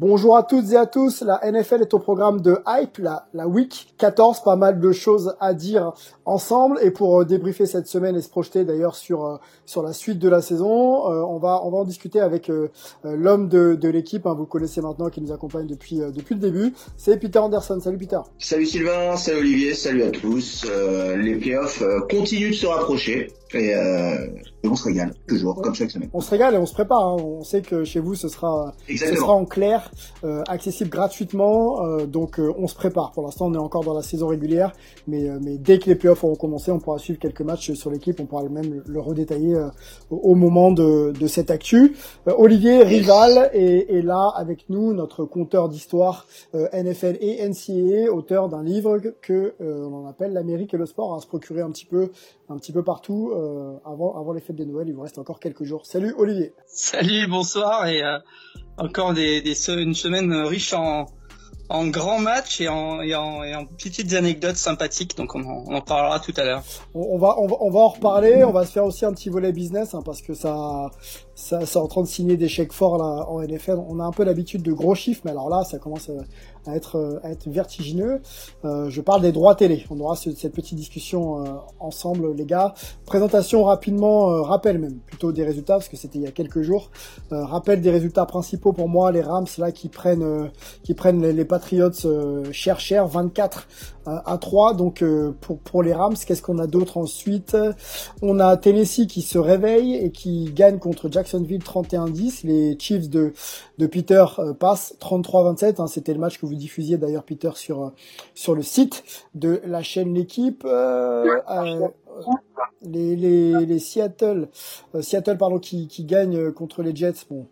Bonjour à toutes et à tous, la NFL est au programme de Hype, la, la Week 14, pas mal de choses à dire ensemble et pour euh, débriefer cette semaine et se projeter d'ailleurs sur euh, sur la suite de la saison, euh, on va on va en discuter avec l'homme de, de l'équipe, hein, vous connaissez maintenant, qui nous accompagne depuis depuis le début, c'est Peter Anderson. Salut Peter. Salut Sylvain, salut Olivier, salut à tous. les playoffs continuent de se rapprocher. Et, euh, et, on se régale, toujours, comme chaque semaine. On se régale et on se prépare. Hein. On sait que chez vous, ce sera, ce sera en clair, euh, accessible gratuitement. Euh, donc, euh, on se prépare. Pour l'instant, on est encore dans la saison régulière, mais, euh, mais dès que les playoffs auront commencé, on pourra suivre quelques matchs sur l'équipe. On pourra même le redétailler euh, au moment de, de cette actu. Olivier Rival est, est, là avec nous, notre compteur d'histoire NFL et NCAA, auteur d'un livre que on appelle l'Amérique et le sport, à se procurer un petit peu, un petit peu partout euh, avant, avant les fêtes de Noël. Il vous reste encore quelques jours. Salut Olivier. Salut, bonsoir et euh, encore des, des, une semaine riche en, en grands matchs et en, et en, et en petites anecdotes sympathiques. Donc on en, on en parlera tout à l'heure. On, on, va, on, va, on va en reparler. On va se faire aussi un petit volet business hein, parce que ça, ça, c'est en train de signer des chèques forts là en NFL. On a un peu l'habitude de gros chiffres, mais alors là, ça commence à être, à être vertigineux. Euh, je parle des droits télé. On aura ce, cette petite discussion euh, ensemble, les gars. Présentation rapidement, euh, rappel même plutôt des résultats parce que c'était il y a quelques jours. Euh, rappel des résultats principaux pour moi, les Rams là qui prennent, euh, qui prennent les, les Patriots cher cher, 24 à 3. Donc pour pour les Rams, qu'est-ce qu'on a d'autre ensuite? On a Tennessee qui se réveille et qui gagne contre Jacksonville 31-10. Les Chiefs de de Peter passent 33-27. Hein, c'était le match que vous diffusiez d'ailleurs Peter sur sur le site de la chaîne l'équipe euh, euh, les, les, les Seattle euh, Seattle pardon qui, qui gagne contre les Jets bon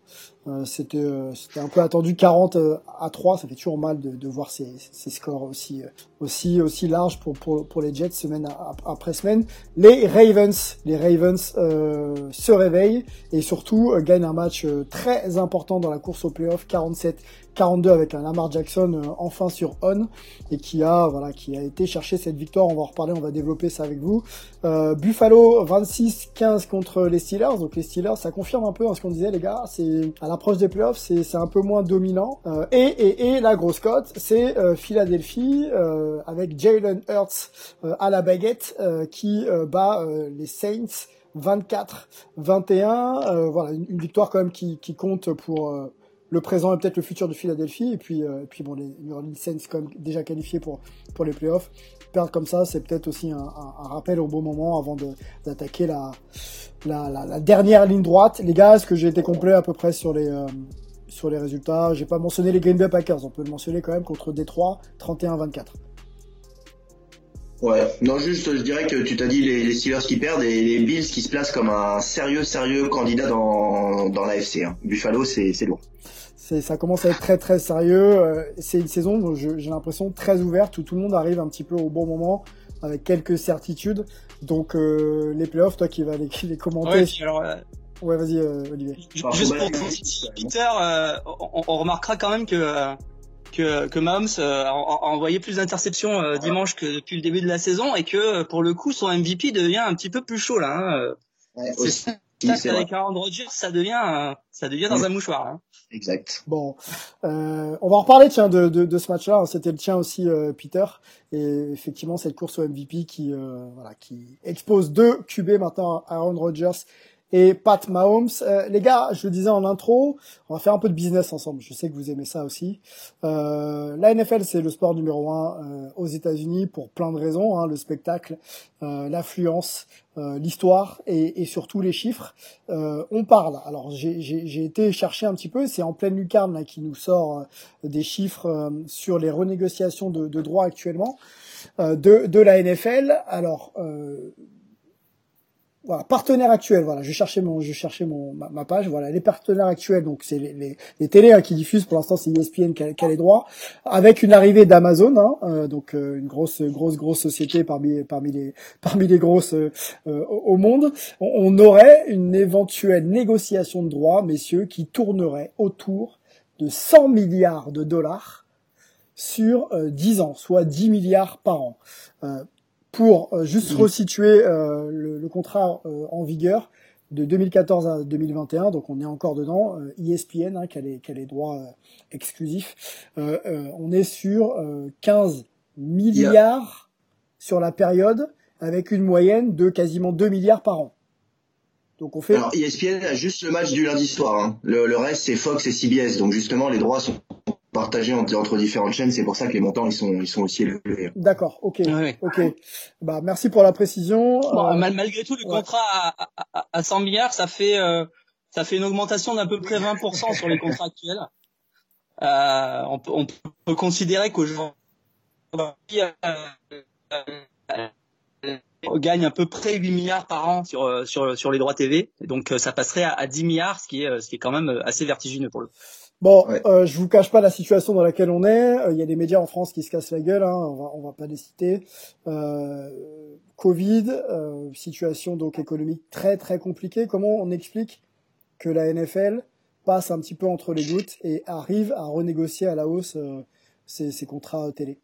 euh, c'était c'était un peu attendu. 40 à 3 ça fait toujours mal de, de voir ces, ces scores aussi aussi aussi larges pour pour, pour les Jets semaine après semaine. Les Ravens les Ravens se réveillent et surtout gagnent un match très important dans la course au playoff. 47 42 avec un Lamar Jackson euh, enfin sur on et qui a voilà qui a été chercher cette victoire. On va en reparler, on va développer ça avec vous. Euh, Buffalo 26-15 contre les Steelers. Donc les Steelers, ça confirme un peu hein, ce qu'on disait les gars. C'est à l'approche des playoffs, c'est c'est un peu moins dominant. Euh, et, et et la grosse cote, c'est euh, Philadelphie euh, avec Jalen Hurts à la baguette qui bat les Saints 24-21. voilà une, une, victoire quand même qui qui compte pour le présent et peut-être le futur de Philadelphie. Et puis, euh, et puis bon, les New Orleans Saints comme déjà qualifiés pour pour les playoffs. Perdre comme ça, c'est peut-être aussi un, un, un, rappel au bon moment avant d'attaquer la la, la, la, dernière ligne droite. Les gars, est-ce que j'ai été complet à peu près sur les euh, sur les résultats? J'ai pas mentionné les Green Bay Packers. On peut le mentionner quand même contre Détroit, 31-24. Ouais, non juste, je dirais que tu t'as dit les, les, Steelers qui perdent et les Bills qui se placent comme un sérieux, sérieux candidat dans, dans l'AFC. Hein. Buffalo, c'est lourd ça commence à être très très sérieux. Euh, c'est une saison, j'ai l'impression, très ouverte où tout le monde arrive un petit peu au bon moment avec quelques certitudes. Donc euh, les playoffs, toi qui vas les, les commenter. Ouais, alors, euh... ouais vas-y euh, Olivier. Juste pour Peter, euh, on, on, remarquera quand même que que, que Mahomes a, a, envoyé plus d'interceptions dimanche que depuis le début de la saison et que pour le coup son MVP devient un petit peu plus chaud là. Hein. Ouais, ça, avec Aaron Rodgers, ça devient, ça devient dans un mouchoir. Hein. Exact. Bon, euh, on va en reparler tiens de, de, de ce match-là. C'était le tien aussi, euh, Peter. Et effectivement, cette course au MVP qui, euh, voilà, qui expose deux QB maintenant, Aaron Rodgers et Pat Mahomes. Euh, les gars, je le disais en intro, on va faire un peu de business ensemble. Je sais que vous aimez ça aussi. Euh, la NFL, c'est le sport numéro un euh, aux États-Unis pour plein de raisons. Hein, le spectacle, euh, l'affluence, l'histoire et, et, surtout les chiffres. on parle. Alors j'ai été chercher un petit peu. C'est en pleine lucarne là, qui nous sort des chiffres sur les renégociations de, de droits actuellement de, de la NFL. Alors voilà, partenaires actuels. Voilà, je cherchais mon, je cherchais mon ma, page. Voilà, les partenaires actuels. Donc c'est les, les, les télés hein, qui diffusent. Pour l'instant, c'est ESPN qui a, qui a, les droits, avec une arrivée d'Amazon. Hein, euh, donc euh, une grosse, grosse, grosse société parmi parmi les parmi les grosses euh, au monde. On, on, aurait une éventuelle négociation de droits, messieurs, qui tournerait autour de 100 milliards de dollars sur 10 ans, soit 10 milliards par an pour euh, juste resituer euh, le, le, contrat euh, en vigueur de 2014 à 2021, donc on est encore dedans, ESPN hein, qui, a les, qui a les droits exclusifs, on est sur 15 milliards sur la période, avec une moyenne de quasiment 2 milliards par an. Donc on fait. Alors ESPN a juste le match du lundi soir. Hein. Le, le, reste c'est Fox et CBS. Donc justement les droits sont partagé entre, différentes chaînes. C'est pour ça que les montants ils sont ils sont aussi élevés. D'accord, ok, ok. Bah merci pour la précision. Euh, malgré tout, le contrat à, à, à, 100 milliards, ça fait euh, ça fait une augmentation d'à peu près 20% sur les contrats actuels. Euh, on, peut, on peut considérer qu'aujourd'hui on gagne à peu près 8 milliards par an sur sur sur les droits TV. Donc ça passerait à, à 10 milliards, ce qui est ce qui est quand même assez vertigineux pour le. Bon, euh, je vous cache pas la situation dans laquelle on est. Euh, il y a des médias en France qui se cassent la gueule. Hein, on va, on va pas les citer. Euh, Covid, euh, situation donc économique très très compliquée. Comment on explique que la NFL passe un petit peu entre les gouttes et arrive à renégocier à la hausse ses, ses contrats télé?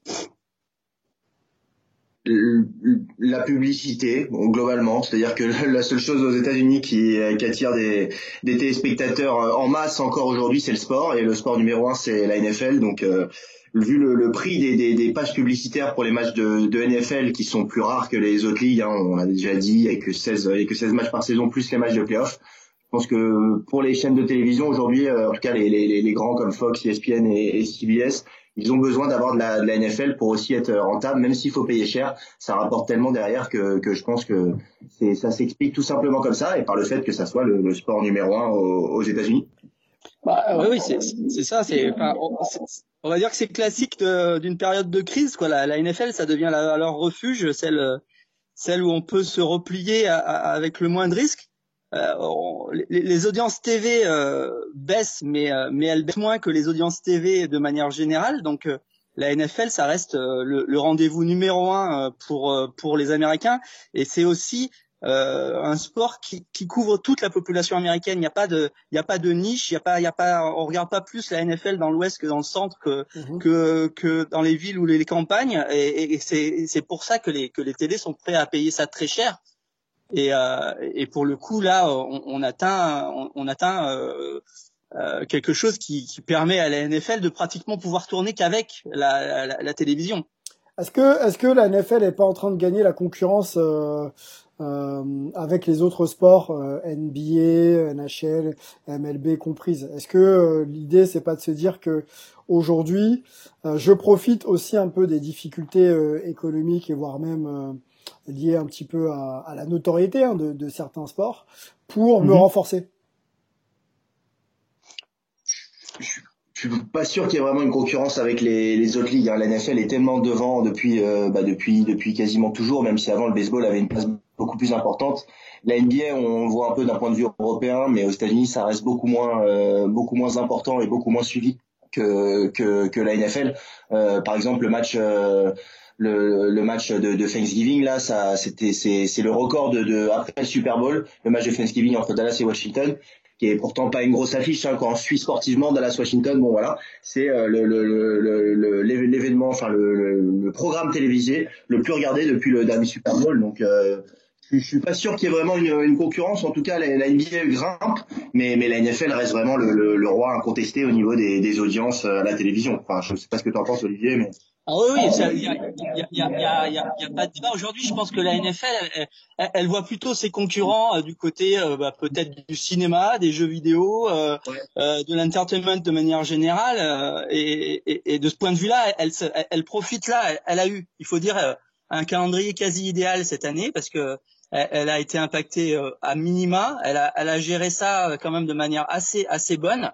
La publicité globalement. C'est-à-dire que la seule chose aux États-Unis qui, qui, attire des, des, téléspectateurs euh, en masse encore aujourd'hui c'est le sport. Et le sport numéro un c'est la NFL donc euh, vu le, le prix des, des, des, pages publicitaires pour les matchs de, de, NFL qui sont plus rares que les autres ligues hein, on l'a déjà dit avec que 16 avec que 16 matchs par saison plus les matchs de playoff je pense que pour les chaînes de télévision aujourd'hui euh, en tout cas les, les, les, grands comme Fox, ESPN et, et CBS ils ont besoin d'avoir de la, de la, NFL pour aussi être rentable, même s'il faut payer cher. Ça rapporte tellement derrière que, que je pense que ça s'explique tout simplement comme ça et par le fait que ça soit le, sport numéro un aux, aux États-Unis. Bah, oui, oui c'est ça. C'est on va dire que c'est classique d'une période de crise. Quoi. La, la, NFL, ça devient leur refuge, celle, celle où on peut se replier avec le moins de risques. Euh, les, audiences TV euh, baissent, mais euh, mais elles baissent moins que les audiences TV de manière générale. Donc la NFL, ça reste le, le rendez-vous numéro un pour pour les Américains, et c'est aussi euh, un sport qui, qui, couvre toute la population américaine. Il n'y a pas de, il y a pas de niche. Il y a pas, il y a pas, on regarde pas plus la NFL dans l'Ouest que dans le centre que mhm. que, que dans les villes ou les, campagnes. Et, et c'est c'est pour ça que les que les télés sont prêts à payer ça très cher et, euh, et pour le coup, là, on, on atteint, on, on atteint euh, euh, quelque chose qui, qui, permet à la NFL de pratiquement pouvoir tourner qu'avec la, la, la, télévision. Est-ce que, est-ce que la NFL n'est pas en train de gagner la concurrence euh, euh, avec les autres sports euh, NBA, NHL, MLB comprises Est-ce que l'idée c'est pas de se dire que aujourd'hui, je profite aussi un peu des difficultés économiques et voire même lié un petit peu à, à la notoriété hein, de, de, certains sports pour me mhm. renforcer. Je suis pas sûr qu'il y ait vraiment une concurrence avec les, les autres ligues. Hein. La NFL est tellement devant depuis, euh, bah depuis, depuis quasiment toujours, même si avant le baseball avait une place beaucoup plus importante. La NBA, on voit un peu d'un point de vue européen, mais aux États-Unis, ça reste beaucoup moins, euh, beaucoup moins important et beaucoup moins suivi que, que, que la NFL. Euh, par exemple, le match le, le match de, de, Thanksgiving là, ça c'était c'est, c'est le record de, de après le Super Bowl, le match de Thanksgiving entre Dallas et Washington qui est pourtant pas une grosse affiche hein, quand on suit sportivement Dallas Washington bon voilà. C'est euh, le, le, l'événement enfin le, programme télévisé le plus regardé depuis le dernier Super Bowl donc euh, je, suis pas sûr qu'il y ait vraiment une, une concurrence. En tout cas la, la, NBA grimpe mais mais la NFL reste vraiment le, le, roi incontesté au niveau des, des audiences à la télévision. Enfin je sais pas ce que tu en penses Olivier mais Ah oui, oui, il y a, y, a, y, a, y, a, y a pas de débat. Aujourd'hui, je pense que la NFL, elle, elle, voit plutôt ses concurrents euh, du côté euh, bah, peut-être du cinéma, des jeux vidéo, euh, euh de l'entertainment de manière générale. Et, et, et, de ce point de vue-là, elle, elle, elle, profite là. Elle, a eu, il faut dire, un calendrier quasi idéal cette année parce que elle, a été impactée à minima. Elle a, elle a géré ça quand même de manière assez assez bonne.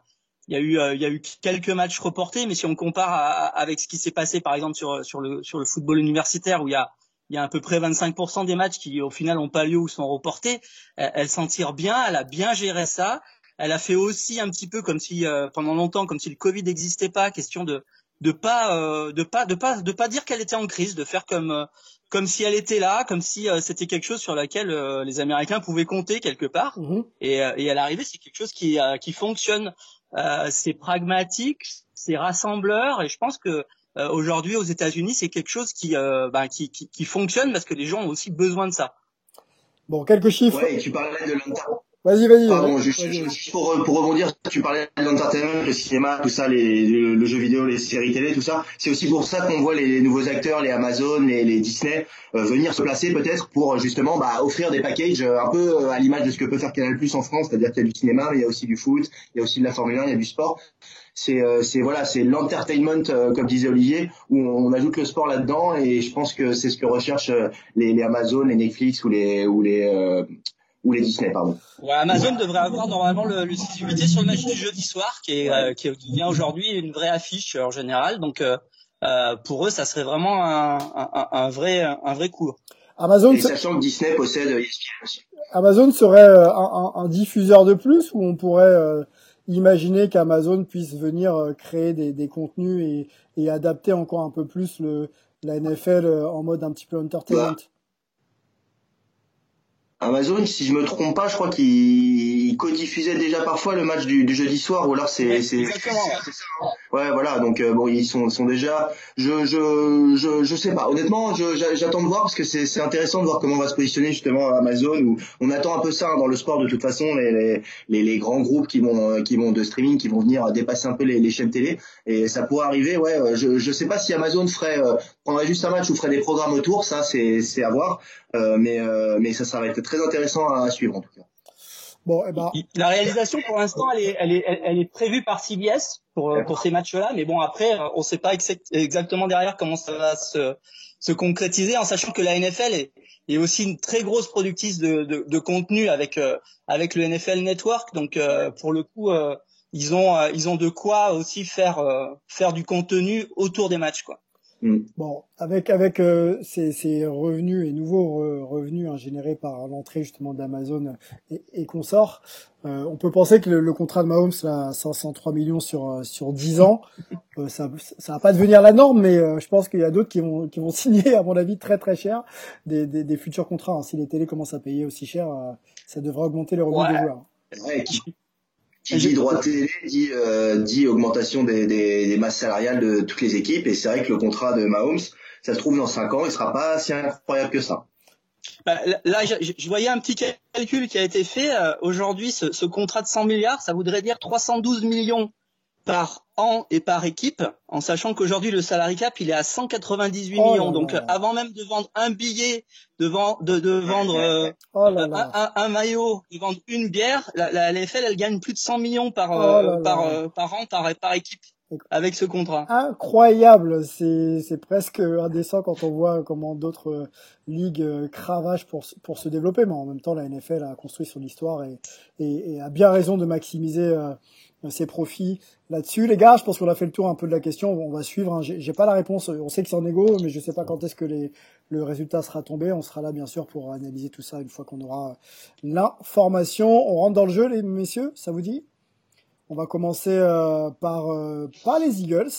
Il y a eu, euh, il y a eu quelques matchs reportés, mais si on compare avec ce qui s'est passé, par exemple, sur, sur, le, sur le football universitaire, où il y a, il y a à peu près 25% des matchs qui, au final, n'ont pas lieu ou sont reportés, elle, s'en tire bien, elle a bien géré ça. Elle a fait aussi un petit peu comme si, euh, pendant longtemps, comme si le Covid n'existait pas, question de de pas euh, de pas de pas de pas dire qu'elle était en crise, de faire comme comme si elle était là, comme si c'était quelque chose sur laquelle les Américains pouvaient compter quelque part. Mmh et, et à l'arrivée, c'est quelque chose qui qui fonctionne. Euh, c'est pragmatique, c'est rassembleur, et je pense que euh, aujourd'hui aux États-Unis, c'est quelque chose qui, euh, bah, qui, qui, qui, fonctionne parce que les gens ont aussi besoin de ça. Bon, quelques chiffres. Ouais, tu parlais de Vas-y, vas-y. Pardon, juste, pour, pour rebondir, tu parlais de l'entertainment, le cinéma, tout ça, les, le, jeu vidéo, les séries télé, tout ça. C'est aussi pour ça qu'on voit les, nouveaux acteurs, les Amazon, les, les Disney, euh, venir se placer peut-être pour justement bah, offrir des packages euh, un peu euh, à l'image de ce que peut faire Canal Plus en France, c'est-à-dire qu'il y a du cinéma, mais il y a aussi du foot, il y a aussi de la Formule 1, il y a du sport. C'est c'est voilà, c'est l'entertainment comme disait Olivier, où on, ajoute le sport là-dedans et je pense que c'est ce que recherchent les, les Amazon, les Netflix ou les ou les ou les Disney, pardon. Ouais, Amazon devrait avoir normalement le, le sur le match du jeudi soir, qui est euh, qui, vient aujourd'hui une vraie affiche en général. Donc euh, euh, pour eux, ça serait vraiment un, un, un vrai un vrai coup. Amazon, Et sachant que Disney possède ESPN Amazon serait un, un, diffuseur de plus, où on pourrait imaginer qu'Amazon puisse venir créer des, des contenus et, et, adapter encore un peu plus le la NFL en mode un petit peu entertainment? Amazon, si je me trompe pas, je crois qu'il codiffusait déjà parfois le match du, jeudi soir, ou alors c'est c'est ouais. Voilà donc euh, bon ils sont sont déjà je je je je sais pas. Honnêtement j'attends de voir parce que c'est c'est intéressant de voir comment on va se positionner justement Amazon où on attend un peu ça hein, dans le sport de toute façon les les les, grands groupes qui vont qui vont de streaming qui vont venir dépasser un peu les, les chaînes télé et ça pourrait arriver ouais je je sais pas si Amazon ferait euh, prendrait juste un match ou ferait des programmes autour ça c'est à voir euh, mais mais ça ça va être très intéressant à suivre en tout cas. Bon, eh ben... La réalisation, pour l'instant, elle est, elle, est, elle est prévue par CBS pour, pour ces matchs-là. Mais bon, après, on ne sait pas exactement derrière comment ça va se, se concrétiser, en sachant que la NFL est, est aussi une très grosse productrice de, de, de contenu avec, euh, avec le NFL Network. Donc, euh, pour le coup, euh, ils, ont, ils ont de quoi aussi faire, faire du contenu autour des matchs. quoi. Mm. Bon, avec avec euh, ces, ces, revenus et nouveaux revenus hein, générés par l'entrée justement d'Amazon et, et consorts, euh, on peut penser que le, contrat de Mahomes là, 503 millions sur euh, sur 10 ans, euh, ça ça va pas devenir la norme, mais je pense qu'il y a d'autres qui vont qui vont signer à mon avis très très cher des, des, des futurs contrats. Hein. Si les télés commencent à payer aussi cher, ça devrait augmenter les revenus des joueurs. Ouais, qui dit droit télé dit, euh, dit augmentation des, des, des, masses salariales de toutes les équipes. Et c'est vrai que le contrat de Mahomes, ça se trouve dans 5 ans, il sera pas si incroyable que ça. Bah, là, je, je, voyais un petit calcul qui a été fait. Euh, aujourd'hui, ce, ce, contrat de 100 milliards, ça voudrait dire 312 millions par an et par équipe, en sachant qu'aujourd'hui le salary cap il est à 198 millions. Donc avant même de vendre un billet, de, de, de vendre euh, oh un, un, maillot, de vendre une bière, la, la LFL elle gagne plus de 100 millions par euh, par, euh, par an par par équipe avec ce contrat. Incroyable, c'est c'est presque indécent quand on voit comment d'autres ligues cravachent pour pour se développer, mais en même temps la NFL a construit son histoire et et, et a bien raison de maximiser ses profits là-dessus. Les gars, je pense qu'on a fait le tour un peu de la question. On va suivre. Hein. J'ai pas la réponse. On sait que c'est en égo, mais je sais pas quand est-ce que les, le résultat sera tombé. On sera là, bien sûr, pour analyser tout ça une fois qu'on aura l'information. On rentre dans le jeu, les messieurs. Ça vous dit? On va commencer euh, par, euh, par les Eagles.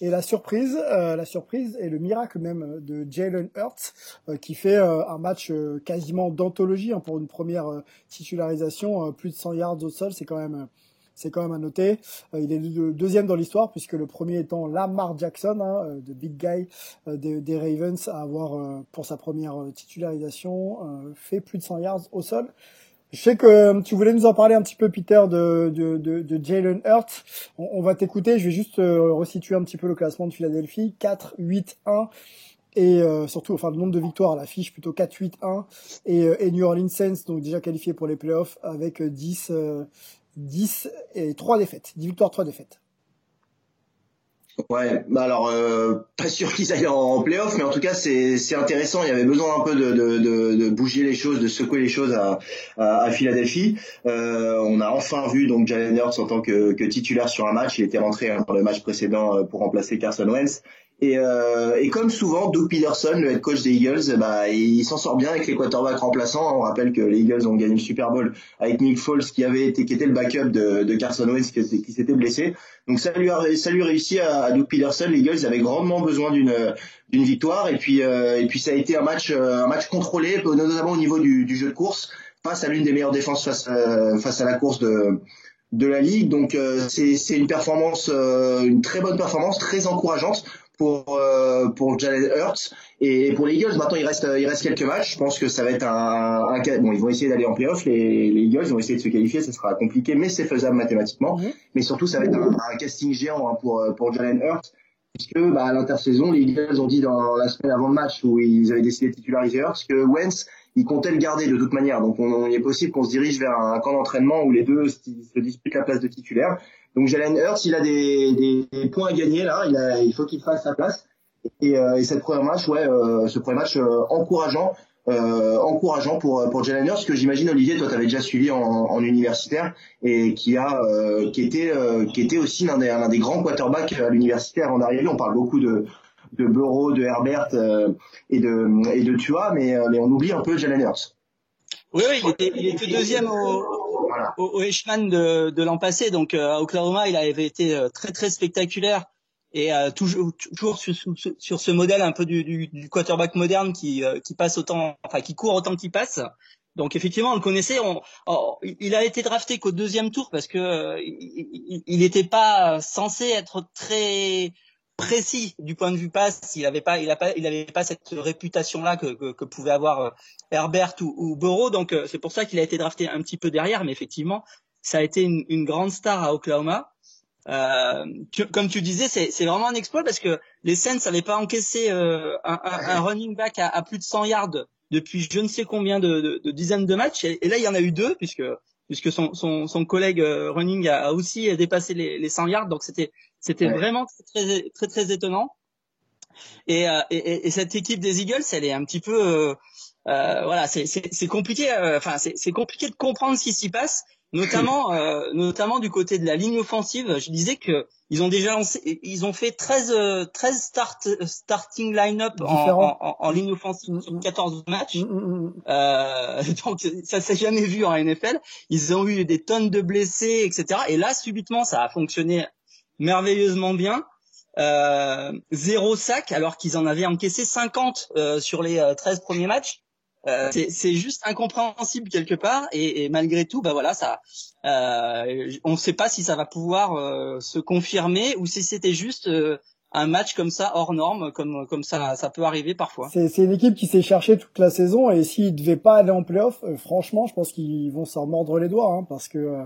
Et la surprise, euh, la surprise et le miracle même de Jalen Hurts, qui fait un match quasiment d'anthologie hein, pour une première titularisation, plus de 100 yards au sol, c'est quand même c'est quand même à noter. Euh, il est le deuxième dans l'histoire puisque le premier étant Lamar Jackson, hein, euh, de big guy euh, des, Ravens, à avoir pour sa première titularisation fait plus de 100 yards au sol. Je sais que euh, tu voulais nous en parler un petit peu, Peter, de, de, de, de Jalen Hurts. On, on, va t'écouter. Je vais juste euh, resituer un petit peu le classement de Philadelphie. 4, 8, 1 et euh, surtout enfin le nombre de victoires à l'affiche plutôt 4-8-1 et, euh, et, New Orleans Saints donc déjà qualifié pour les playoffs avec 10 10 et 3 défaites 10 victoires 3 défaites Ouais, bah alors euh, pas sûr qu'ils aillent en, playoff, mais en tout cas c'est c'est intéressant. Il y avait besoin un peu de, de, de, bouger les choses, de secouer les choses à, à, à Philadelphie. Euh, on a enfin vu donc Jalen Hurts en tant que, que titulaire sur un match. Il était rentré hein, dans le match précédent euh, pour remplacer Carson Wentz. Et, euh, et, comme souvent, Doug Peterson, le head coach des Eagles, bah, il s'en sort bien avec les quarterbacks remplaçants. On rappelle que les Eagles ont gagné le Super Bowl avec Nick Foles qui avait été, qui était le backup de, Carson Wentz qui, s'était blessé. Donc ça lui a, ça lui réussi à, Doug Peterson. Les Eagles avaient grandement besoin d'une victoire. Et puis euh, et puis ça a été un match match contrôlé, notamment au niveau du, jeu de course, face à l'une des meilleures défenses face euh, à la course de la ligue. Donc euh, c'est c'est une performance, une très bonne performance, très encourageante pour euh, pour Jalen Hurts. Et pour les Eagles maintenant il reste il reste quelques matchs. Je pense que ça va être un, un bon ils vont essayer d'aller en playoff les, les Eagles vont essayer de se qualifier ça sera compliqué mais c'est faisable mathématiquement. Mmh. mais surtout ça va être un, un casting géant hein, pour pour Jalen Hurts. Puisque bah, à l'intersaison les Eagles ont dit dans la semaine avant le match où ils avaient décidé de titulariser Hurts que Wentz ils comptaient le garder de toute manière. Donc on, il est possible qu'on se dirige vers un camp d'entraînement où les deux se disputent la place de titulaire donc Jalen Hurts, il a des, des, points à gagner là, il, a, il faut qu'il fasse sa place. Et, euh, et cette première match, ouais, euh, ce premier match euh, encourageant, euh, encourageant pour pour Jalen Hurts, que j'imagine Olivier, toi, t'avais déjà suivi en, en, universitaire et qui a qui était qui était aussi l'un des, l'un des grands quarterbacks à l'universitaire en arrière. On parle beaucoup de de Burrow, de Herbert et de et de Tua, mais mais on oublie un peu Jalen Hurts. Oui, oui, il était, il était deuxième au, au, au de, de l'an passé. Donc euh, à Oklahoma, il avait été euh, très très spectaculaire et euh, toujours toujours sur, ce modèle un peu du, quarterback moderne qui passe autant, enfin qui court autant qu'il passe. Donc effectivement, on le connaissait. On, il a été drafté qu'au deuxième tour parce que il n'était pas censé être très précis du point de vue passe. Il avait pas, il a pas, il avait pas cette réputation là que, que, que pouvait avoir euh, Herbert ou, ou Burrow. Donc euh, c'est pour ça qu'il a été drafté un petit peu derrière. Mais effectivement, ça a été une, une grande star à Oklahoma. Euh, comme tu disais, c'est vraiment un exploit parce que les Saints n'avaient pas encaissé euh, un, un, un, running back à, à, plus de 100 yards depuis je ne sais combien de, de, de dizaines de matchs. Et, là, il y en a eu deux puisque puisque son, son, son collègue running a, a, aussi dépassé les, les 100 yards. Donc c'était c'était vraiment très, très, très, très étonnant. Et, euh, et, et, cette équipe des Eagles, elle est un petit peu, euh, euh, voilà, c'est compliqué. Euh, enfin, c'est compliqué de comprendre ce qui s'y passe, notamment, euh, notamment du côté de la ligne offensive. Je disais que ils ont déjà lancé, ils ont fait 13, 13 start, starting line-up en, en, en, ligne offensive sur 14 matchs. Donc ça s'est jamais vu en NFL. Ils ont eu des tonnes de blessés, etc. Et là, subitement, ça a fonctionné merveilleusement bien. Euh, zéro sac alors qu'ils en avaient encaissé 50 euh, sur les 13 euh, premiers matchs. Euh, c'est juste incompréhensible quelque part et, et, malgré tout, bah voilà, ça, euh, on ne sait pas si ça va pouvoir euh, se confirmer ou si c'était juste un match comme ça hors norme, comme comme ça, ça peut arriver parfois. C'est une équipe qui s'est cherchée toute la saison et s'ils devaient pas aller en playoff, franchement, je pense qu'ils vont s'en mordre les doigts hein, parce que euh,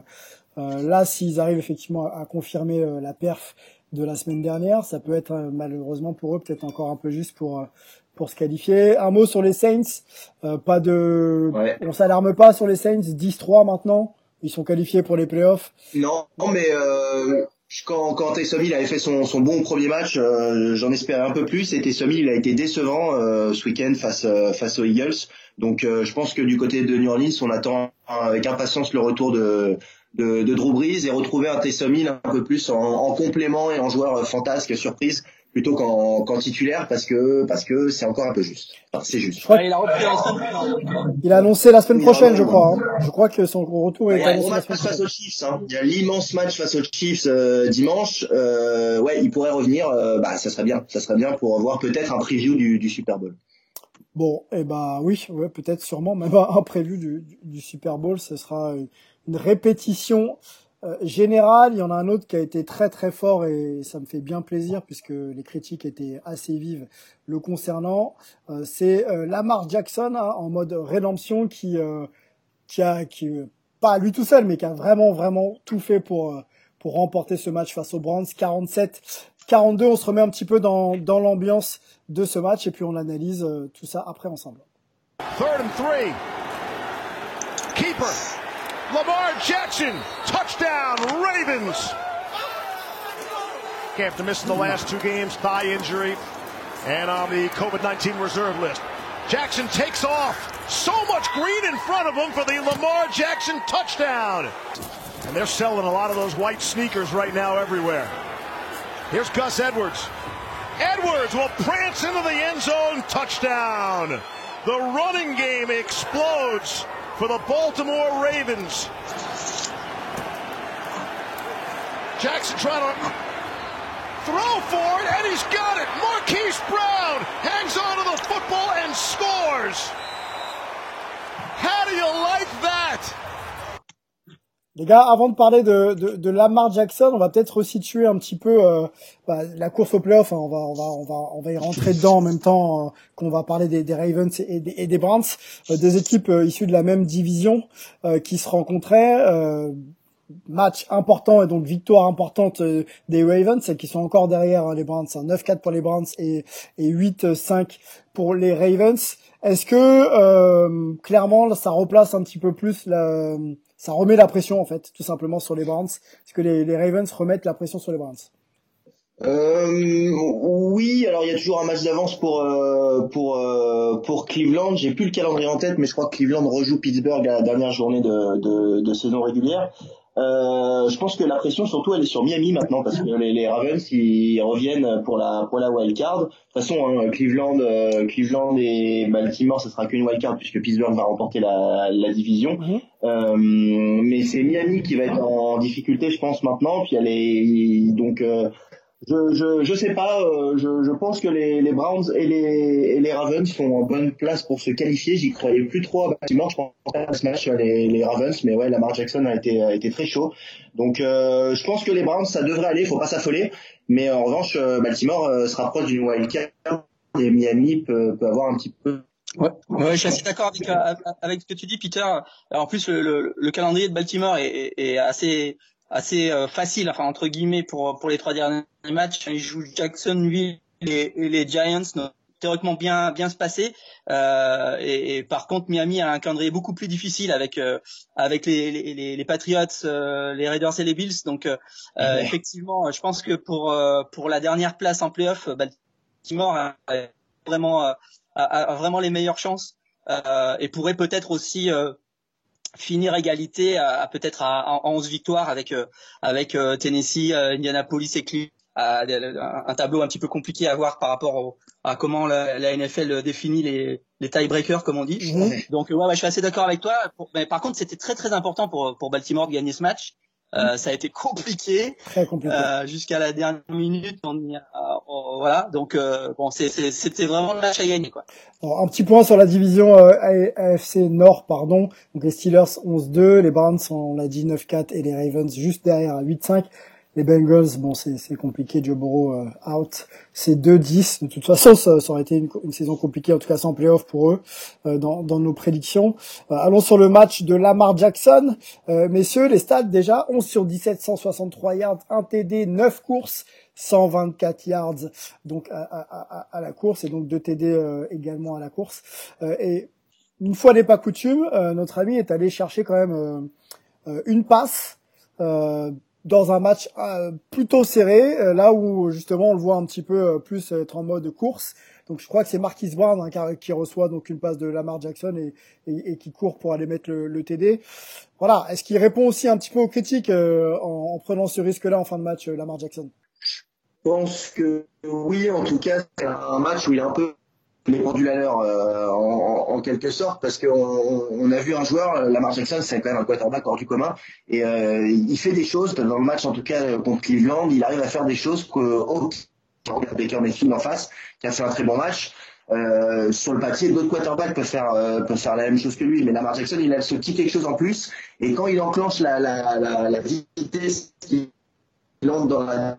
là, s'ils arrivent effectivement à, confirmer euh, la perf de la semaine dernière, ça peut être euh, malheureusement pour eux peut-être encore un peu juste pour pour se qualifier. Un mot sur les Saints, pas de, on s'alarme pas sur les Saints, 10-3 maintenant, ils sont qualifiés pour les playoffs. Non, non mais euh, quand quand Taysom Hill avait fait son, son bon premier match, j'en espérais un peu plus. Et Taysom Hill il a été décevant ce week-end face face aux Eagles. Donc je pense que du côté de New Orleans, on attend avec impatience le retour de de, de Drew Brees et retrouver un Taysom Hill un peu plus en, en, complément et en joueur fantasque surprise plutôt qu'en titulaire parce que parce que c'est encore un peu juste. Enfin, c'est juste. il, a il a annoncé la semaine prochaine, je crois. Hein. Je crois que son retour est annoncé la semaine face aux Chiefs. Hein. Il y a l'immense match face aux Chiefs euh, dimanche. Euh, ouais, il pourrait revenir. Euh, bah, ça serait bien. Ça serait bien pour avoir peut-être un preview du, du Super Bowl. Bon, et eh ben oui, ouais, peut-être sûrement même un preview du, du Super Bowl, ce sera une répétition euh, générale. Il y en a un autre qui a été très très fort et ça me fait bien plaisir puisque les critiques étaient assez vives le concernant. Euh, c'est euh, Lamar Jackson hein, en mode rédemption qui qui a pas lui tout seul, mais qui a vraiment vraiment tout fait pour pour remporter ce match face aux Browns. 47-42, on se remet un petit peu dans dans l'ambiance de ce match et puis on analyse tout ça après ensemble. Third and three. Keeper. Lamar Jackson. Touchdown, Ravens. After missing the last two games, thigh injury, and on the COVID-19 reserve list. Jackson takes off. So much green in front of him for the Lamar Jackson touchdown. And they're selling a lot of those white sneakers right now everywhere. Here's Gus Edwards. Edwards will prance into the end zone. Touchdown. The running game explodes for the Baltimore Ravens. Jackson trying to throw for it, and he's got it. Marquise Brown hangs on to the football and scores. How do you like that? Les gars, avant de parler de, de, de Lamar Jackson, on va peut-être resituer un petit peu euh, bah, la course au playoff. Hein, on va on va on va on va y rentrer dedans en même temps euh, qu'on va parler des, des Ravens et des, et des Browns, euh, des équipes euh, issues de la même division euh, qui se rencontraient. match important et donc victoire importante des Ravens qui sont encore derrière hein, les Browns. 9-4 hein. pour les Browns et, et 8-5 pour les Ravens. Est-ce que clairement ça replace un petit peu plus la ça remet la pression en fait, tout simplement sur les Browns. Est-ce que les, Ravens remettent la pression sur les Browns? Euh, oui, alors il y a toujours un match d'avance pour euh, pour euh, pour Cleveland. J'ai plus le calendrier en tête, mais je crois que Cleveland rejoue Pittsburgh à la dernière journée de, de saison régulière. Euh, je pense que la pression surtout elle est sur Miami maintenant parce que les, les Ravens ils reviennent pour la pour la wild card. De toute façon hein, Cleveland euh, Cleveland et Baltimore ce sera qu'une wild card puisque Pittsburgh va remporter la, la division. Mhm. Euh, mais c'est Miami qui va être en difficulté je pense maintenant. Puis elle est donc euh, je, je, je sais pas. Euh, je, je pense que les, les Browns et les, et les Ravens sont en bonne place pour se qualifier. J'y croyais plus trop à Baltimore. Je pense à ce match les, les Ravens, mais ouais, Lamar Jackson a été, a été très chaud. Donc euh, je pense que les Browns ça devrait aller. Faut pas s'affoler. Mais en revanche, euh, Baltimore euh, se rapproche d'une wildcard et Miami peut, peut avoir un petit peu Ouais, ouais, je suis assez d'accord avec, avec ce que tu dis, Peter. en plus, le, le, le calendrier de Baltimore est, est assez assez euh, facile, enfin entre guillemets pour pour les trois derniers matchs. Ils jouent Jacksonville et, et les Giants, théoriquement bien bien se passer. Euh, et, et, par contre, Miami a un calendrier beaucoup plus difficile avec euh, avec les, les, les Patriots, euh, les Raiders et les Bills. Donc effectivement, je pense que pour pour la dernière place en playoff, Baltimore a vraiment a, a vraiment les meilleures chances et pourrait peut-être aussi finir égalité à, peut-être à, 11 victoires avec euh, avec euh, Tennessee, euh, Indianapolis et Cleveland. un tableau un petit peu compliqué à voir par rapport à comment la, la, NFL définit les, les tiebreakers comme on dit. Donc ouais, ouais, je suis assez d'accord avec toi. mais par contre, c'était très très important pour pour Baltimore de gagner ce match euh, ça a été compliqué, Euh, jusqu'à la dernière minute. On y a, euh, voilà, donc euh, bon, c'était vraiment le match à gagner quoi. Alors, un petit point sur la division euh, AFC Nord, pardon. Donc les Steelers 11-2, les Browns on l'a dit 9-4 et les Ravens juste derrière à 8-5. Les Bengals, bon, c'est compliqué. Joe Burrow euh, out, c'est 2-10. De toute façon, ça, ça aurait été une, saison compliquée, en tout cas sans playoff pour eux, euh, dans, nos prédictions. Euh, allons sur le match de Lamar Jackson. messieurs, les stats déjà 11 sur 17, 163 yards, 1 TD, 9 courses. 124 yards donc à, la course et donc 2 TD également à la course. et une fois n'est pas coutume, notre ami est allé chercher quand même une passe dans un match euh, plutôt serré, euh, là où justement on le voit un petit peu euh, plus être en mode course. Donc je crois que c'est Marquis Brown hein, qui reçoit donc une passe de Lamar Jackson et, et, qui court pour aller mettre le, le TD. Voilà, est-ce qu'il répond aussi un petit peu aux critiques en, en, prenant ce risque-là en fin de match, Lamar Jackson? Je pense que oui, en tout cas c'est un match où il est un peu les pendules à l'heure euh, en, quelque sorte parce qu'on on a vu un joueur, Lamar Jackson, c'est quand même un quarterback hors du commun et euh, il fait des choses dans le match en tout cas contre Cleveland, il arrive à faire des choses que oh, Baker Mayfield en face qui a fait un très bon match. Euh, sur le papier, d'autres quarterbacks peuvent faire euh, la même chose que lui, mais Lamar Jackson, il a ce petit quelque chose en plus. Et quand il enclenche la, la, vitesse, il entre dans la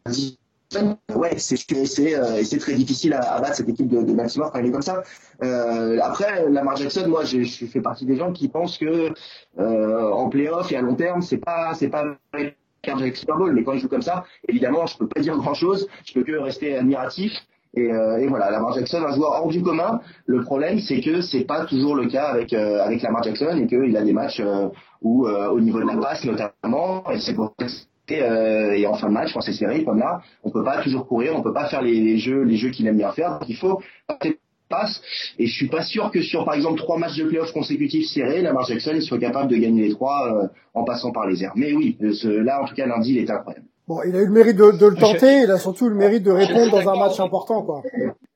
ouais, c'est c'est c'est très difficile à, battre cette équipe de, de Baltimore quand elle est comme ça. Euh, après, Lamar Jackson, moi, je, fais partie des gens qui pensent que euh, en playoff et à long terme, c'est pas c'est pas avec Super Bowl, mais quand il joue comme ça, évidemment, je peux pas dire grand chose. Je peux que rester admiratif. Et, euh, voilà, Lamar Jackson, un joueur hors du commun. Le problème, c'est que c'est pas toujours le cas avec euh, avec Lamar Jackson et qu'il a des matchs euh, où, euh, au niveau de la passe notamment, et c'est pour euh, et en fin de match, quand c'est serré comme là, on peut pas toujours courir, on peut pas faire les, les jeux, les jeux qu'il aime bien faire. Donc il faut passe. Et je suis pas sûr que sur, par exemple, trois matchs de playoff consécutifs serrés, Lamar Jackson soit capable de gagner les trois euh, en passant par les airs. Mais oui, ce, là, en tout cas, lundi, il est incroyable. Bon, il a eu le mérite de, de le tenter, il a surtout le mérite de répondre dans un match important, quoi.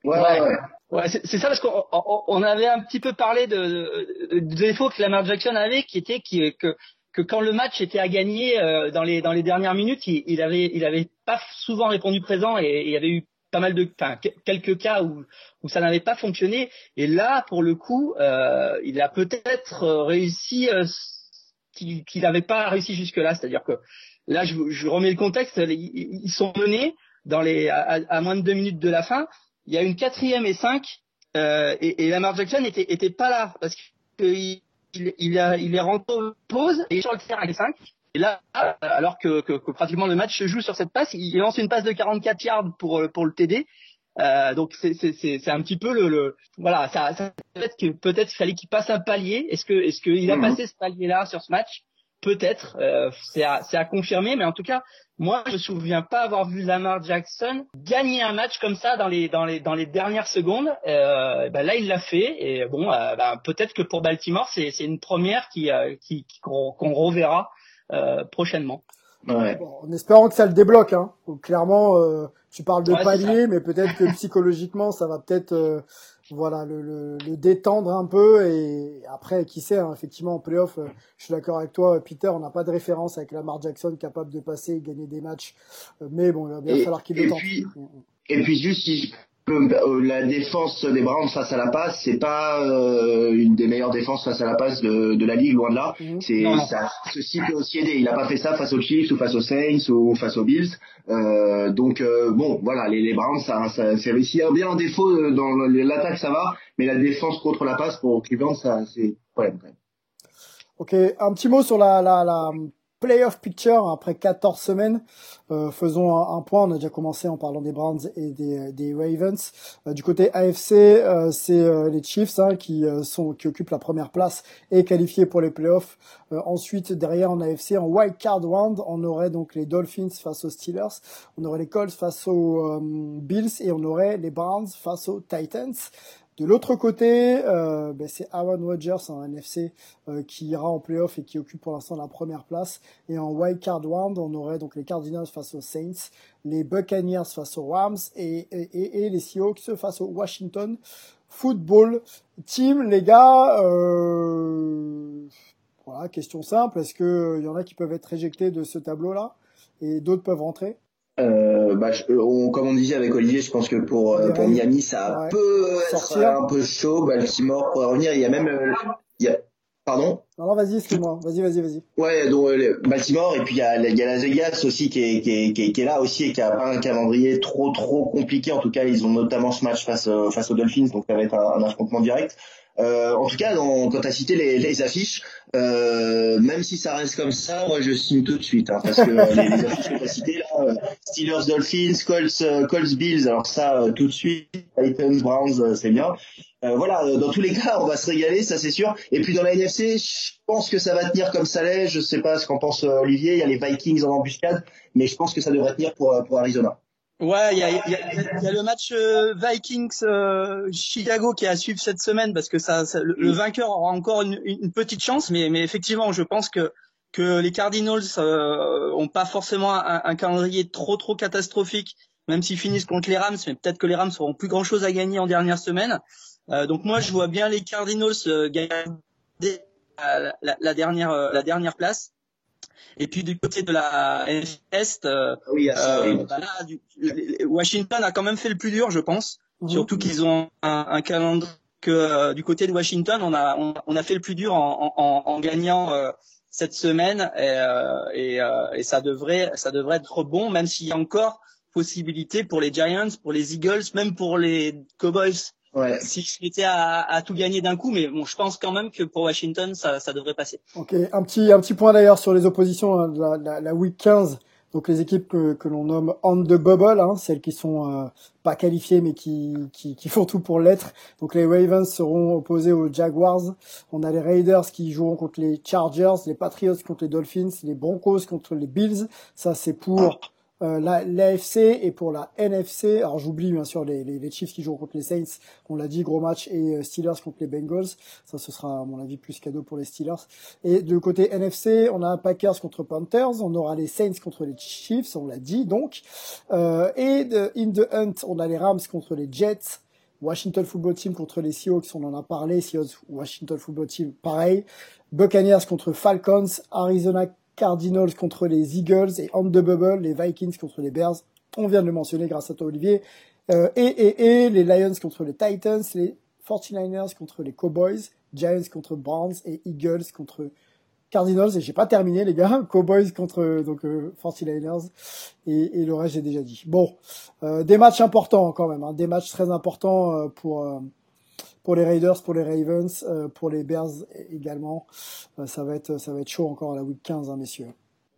Ouais, ouais, ouais. Ouais, c'est ça parce qu'on on avait un petit peu parlé de, de, de défauts que Lamar Jackson avait, qui était qui, que que quand le match était à gagner euh, dans les dans les dernières minutes, il, il avait il avait pas souvent répondu présent et, il y avait eu pas mal de, enfin quelques cas où où ça n'avait pas fonctionné. Et là, pour le coup, euh, il a peut-être réussi euh, qu'il n'avait pas réussi jusque là. C'est-à-dire que là, je, je, remets le contexte. Ils sont menés dans les à, moins de deux minutes de la fin. Il y a une quatrième et cinq euh, et, et Lamar Jackson était était pas là parce qu'il il, il, a, il est rentré en pause et sur le terrain avec 5. Et là, alors que, que, que, pratiquement le match se joue sur cette passe, il lance une passe de 44 yards pour, pour le TD. Euh, donc c'est c'est un petit peu le, le voilà ça, ça peut-être que peut-être qu'il fallait qu'il passe un palier est-ce que est-ce qu'il a passé ce palier là sur ce match? Peut-être euh, c'est à c'est à confirmer mais en tout cas moi je me souviens pas avoir vu Lamar Jackson gagner un match comme ça dans les dans les dans les dernières secondes euh, ben là il l'a fait et bon euh, ben, peut-être que pour Baltimore c'est c'est une première qui euh, qui qu'on reverra euh, prochainement Ouais. Bon, en espérant que ça le débloque. Hein. Donc, clairement, euh, tu parles de Ouais, palier, mais peut-être que psychologiquement, ça va peut-être euh, voilà le, le, le détendre un peu. Et après, qui sait, hein, effectivement, en playoff, euh, je suis d'accord avec toi, Peter, on n'a pas de référence avec Lamar Jackson capable de passer et gagner des matchs. Euh, mais bon, il va bien Et- falloir qu'il et puis- Mm, mm. Et puis juste si je euh, la défense des Browns face à la passe, c'est pas euh, une des meilleures défenses face à la passe de, de la ligue, loin de là. Mhm. C'est ça, ceci peut aussi aider. Il a pas fait ça face aux Chiefs ou face aux Saints ou face aux Bills. Euh, donc euh, bon, voilà, les, les Browns, ça, ça c'est réussi. Bien en défaut euh, dans l'attaque, ça va, mais la défense contre la passe pour Cleveland, ça c'est problème quand même. Ok, un petit mot sur la, la, la playoff picture après 14 semaines. Euh, faisons un, point. On a déjà commencé en parlant des Browns et des, des Ravens. Euh, du côté AFC, euh, c'est euh, les Chiefs hein, qui euh, sont qui occupent la première place et qualifiés pour les playoffs. Euh, ensuite, derrière en AFC, en wild card round, on aurait donc les Dolphins face aux Steelers, on aurait les Colts face aux Bills et on aurait les Browns face aux Titans. De l'autre côté, euh, ben, c'est Aaron Rodgers en NFC euh, qui ira en playoff et qui occupe pour l'instant la première place. Et en wild card round, on aurait donc les Cardinals face aux Saints, les Buccaneers face aux Rams et, les Seahawks face aux Washington Football Team. Les gars, euh, voilà, question simple. Est-ce que il y en a qui peuvent être éjectés de ce tableau-là et d'autres peuvent rentrer? Euh, bah, je- on, comme on disait avec Olivier, je pense que pour, euh, pour. Miami, ça Ouais. peut être un peu chaud. Baltimore pourrait revenir. Il y a même, euh, il y a, pardon? Non, non, vas-y, excuse-moi. Vas-y, vas-y, vas-y. Ouais, donc euh, Baltimore et puis il y a, il y a Las Vegas aussi qui est, qui, est, qui, est, qui est là aussi et qui a pas un calendrier trop trop compliqué. En tout cas, ils ont notamment ce match face euh, face aux Dolphins, donc ça va être un, un affrontement direct. Euh, en tout cas, dans, quand tu as cité les, les affiches, euh, même si ça reste comme ça, moi je signe tout de suite, hein, parce que euh, les, affiches que tu as citées là, euh, Steelers, Dolphins, Colts, euh, Colts, Bills, alors ça tout de suite, Titans, Browns, c'est bien. Euh, voilà, dans tous les cas, on va se régaler, ça c'est sûr. Et puis dans la NFC, je pense que ça va tenir comme ça l'est. Je sais pas ce qu'en pense Olivier. Il y a les Vikings en embuscade, mais je pense que ça devrait tenir pour pour Arizona. Ouais, il y a, y, a, y a le match euh, Vikings-Chicago qui est à suivre cette semaine parce que ça, ça- le, vainqueur aura encore une, une petite chance, mais, mais effectivement, je pense que que les Cardinals euh, ont pas forcément un, un calendrier trop trop catastrophique, même s'ils finissent contre les Rams, mais peut-être que les Rams auront plus grand chose à gagner en dernière semaine. Euh, donc moi, je vois bien les Cardinals euh, garder la, la- la dernière euh, la dernière place. Et puis du côté de la NFC Est, euh, Oui, euh, bah là, du- Washington a quand même fait le plus dur, je pense. Mhm. Surtout qu'ils ont un, un calendrier que euh, du côté de Washington, on a on, on a fait le plus dur en, en, en gagnant euh, cette semaine et, euh, et, euh, et ça devrait ça devrait être bon, même s'il y a encore possibilité pour les Giants, pour les Eagles, même pour les Cowboys. Ouais. Si je était à, à, tout gagner d'un coup, mais bon, je pense quand même que pour Washington, ça, ça devrait passer. Ok, un petit, un petit point d'ailleurs sur les oppositions, hein, la, la, la, week 15. Donc les équipes que, que l'on nomme on the bubble, hein, celles qui sont euh, pas qualifiées mais qui, qui, qui font tout pour l'être. Donc les Ravens seront opposés aux Jaguars. On a les Raiders qui joueront contre les Chargers, les Patriots contre les Dolphins, les Broncos contre les Bills. Ça c'est pour euh, l'AFC et pour la NFC. Alors j'oublie bien sûr les, les, les, Chiefs qui jouent contre les Saints, on l'a dit, gros match, et euh, Steelers contre les Bengals. Ça, ce sera à mon avis plus cadeau pour les Steelers. Et de côté NFC, on a Packers contre Panthers, on aura les Saints contre les Chiefs, on l'a dit donc. Euh, et de, in the hunt, on a les Rams contre les Jets. Washington Football Team contre les Seahawks, on en a parlé. Seahawks, Washington Football Team, pareil. Buccaneers contre Falcons, Arizona Cardinals contre les Eagles et on the bubble, les Vikings contre les Bears. On vient de le mentionner grâce à toi, Olivier. Euh, et, et, et les Lions contre les Titans, les 49ers contre les Cowboys, Giants contre Browns et Eagles contre Cardinals. Et j'ai pas terminé, les gars. Cowboys contre donc 49ers euh, et, et, le reste j'ai déjà dit. Bon, euh, des matchs importants quand même, hein, des matchs très importants euh, pour pour les Raiders, pour les Ravens, euh, pour les Bears également. Euh, ça va être ça va être chaud encore à la week 15, hein, messieurs.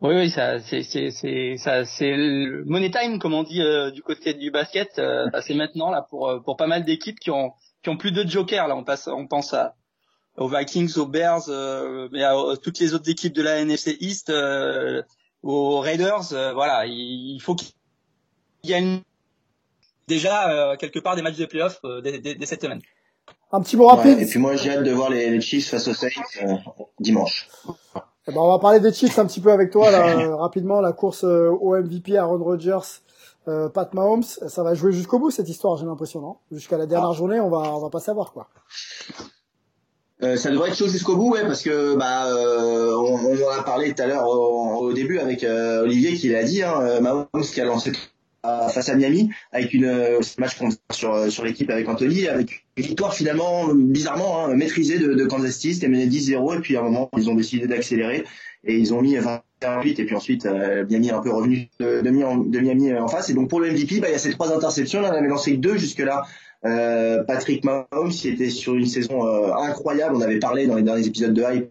Oui, oui, ça, c'est, c'est, c'est, ça, c'est le money time, comme on dit euh, du côté du basket. c'est maintenant là pour pour pas mal d'équipes qui ont qui ont plus de jokers. Là, on passe, on pense à aux Vikings, aux Bears, mais à, toutes les autres équipes de la NFC East, aux Raiders. voilà, il, faut qu'il y ait déjà quelque part des matchs de playoffs dès, dès cette semaine. Un petit mot rapide. et puis moi, j'ai hâte de voir les, Chiefs face aux Saints euh, dimanche. Eh ben, on va parler des Chiefs un petit peu avec toi là, euh, rapidement. La course euh, au MVP Aaron Rodgers, Pat Mahomes, ça va jouer jusqu'au bout cette histoire, j'ai l'impression, non? Jusqu'à la dernière ah. journée, on va on va pas savoir quoi. ça devrait être chaud jusqu'au bout, ouais, parce que bah on, on, en a parlé tout à l'heure au, début avec Olivier qui l'a dit, hein, Mahomes qui a lancé face à Miami avec une euh, match sur euh, sur l'équipe avec Anthony avec une victoire finalement bizarrement hein, maîtrisée de, de Kansas City. C'était mené 10-0 et puis à un moment ils ont décidé d'accélérer et ils ont mis 28 et puis ensuite euh, Miami est un peu revenu de, de, Miami en face. Et donc pour le MVP bah, il y a ces trois interceptions on en avait lancé deux jusque là euh, Patrick Mahomes qui était sur une saison incroyable on avait parlé dans les derniers épisodes de Hype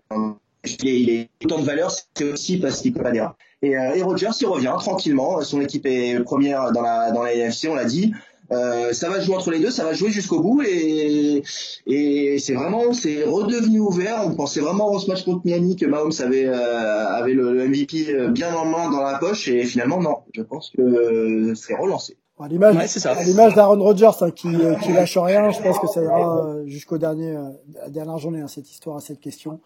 il est autant de valeur c'est aussi parce qu'il peut pas dire et, euh, et Rogers, il revient tranquillement. Son équipe est première dans la dans la NFC, on l'a dit. Euh, ça va jouer entre les deux, ça va jouer jusqu'au bout et, et c'est vraiment c'est redevenu ouvert. On pensait vraiment au match contre Miami que Mahomes avait euh, avait le, MVP euh, bien en main dans la poche et finalement non. Je pense que c'est relancé. À l'image, à l'image d'Aaron Rodgers hein, qui, qui lâche rien, je pense que ça ira jusqu'au dernier, la dernière journée hein, cette histoire, cette question.